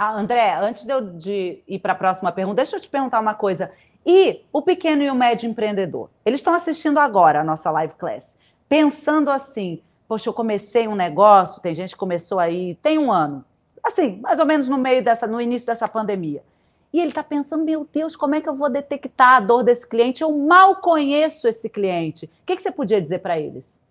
Ah, André, antes de eu de ir para a próxima pergunta, deixa eu te perguntar uma coisa. E o pequeno e o médio empreendedor? Eles estão assistindo agora a nossa live class, pensando assim: poxa, eu comecei um negócio, tem gente que começou aí, tem um ano, assim, mais ou menos no meio dessa, no início dessa pandemia. E ele está pensando, meu Deus, como é que eu vou detectar a dor desse cliente? Eu mal conheço esse cliente. O que, que você podia dizer para eles?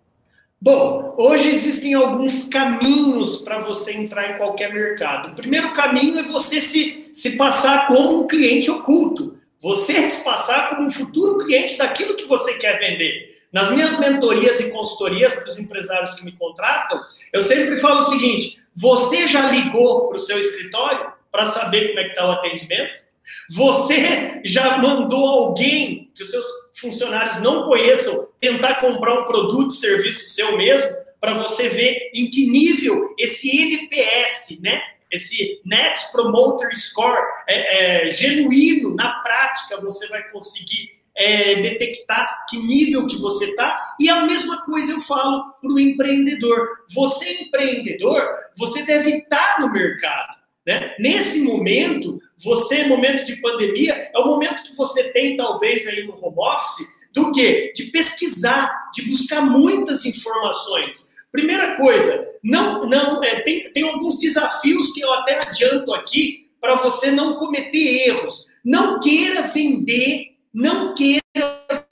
Bom, hoje existem alguns caminhos para você entrar em qualquer mercado. O primeiro caminho é você se, se passar como um cliente oculto. Você se passar como um futuro cliente daquilo que você quer vender. Nas minhas mentorias e consultorias para os empresários que me contratam, eu sempre falo o seguinte: você já ligou para o seu escritório para saber como é que está o atendimento? Você já mandou alguém que os seus funcionários não conheçam tentar comprar um produto, serviço seu mesmo, para você ver em que nível esse NPS, né? Esse Net Promoter Score é, é genuíno, na prática, você vai conseguir é, detectar que nível que você está. E a mesma coisa eu falo para o empreendedor. Você, empreendedor, você deve estar tá no mercado. Né? Nesse momento, você, momento de pandemia, é o momento que você tem, talvez, aí no home office, do quê? De pesquisar, de buscar muitas informações. Primeira coisa, não, não é, tem, tem alguns desafios que eu até adianto aqui para você não cometer erros. Não queira vender, não queira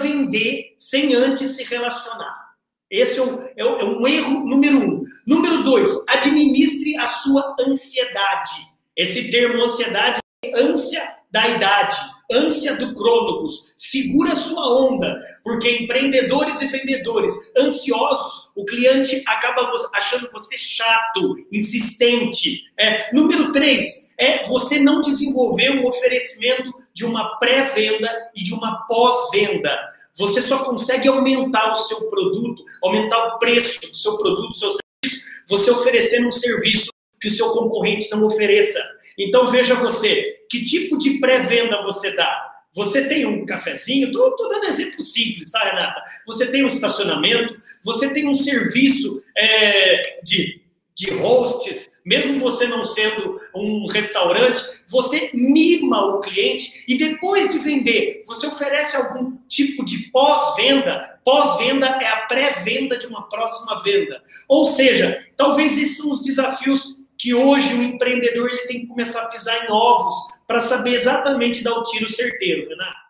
vender sem antes se relacionar. Esse é um, é um, erro número um. Número dois, administre a sua ansiedade. Esse termo ansiedade é ânsia da idade, ânsia do crônogos. Segura sua onda, porque empreendedores e vendedores ansiosos, o cliente acaba achando você chato, insistente. É, número três, é você não desenvolver um oferecimento de uma pré-venda e de uma pós-venda. Você só consegue aumentar o seu produto, aumentar o preço do seu produto, do seu serviço, você oferecendo um serviço que o seu concorrente não ofereça. Então veja você, que tipo de pré-venda você dá? Você tem um cafezinho, estou dando exemplo simples, tá, Renata? Você tem um estacionamento, você tem um serviço é, de de hosts, mesmo você não sendo um restaurante, você mima o cliente e depois de vender, você oferece algum tipo de pós-venda. Pós-venda é a pré-venda de uma próxima venda. Ou seja, talvez esses são os desafios que hoje o empreendedor ele tem que começar a pisar em ovos para saber exatamente dar o tiro certeiro, Renato.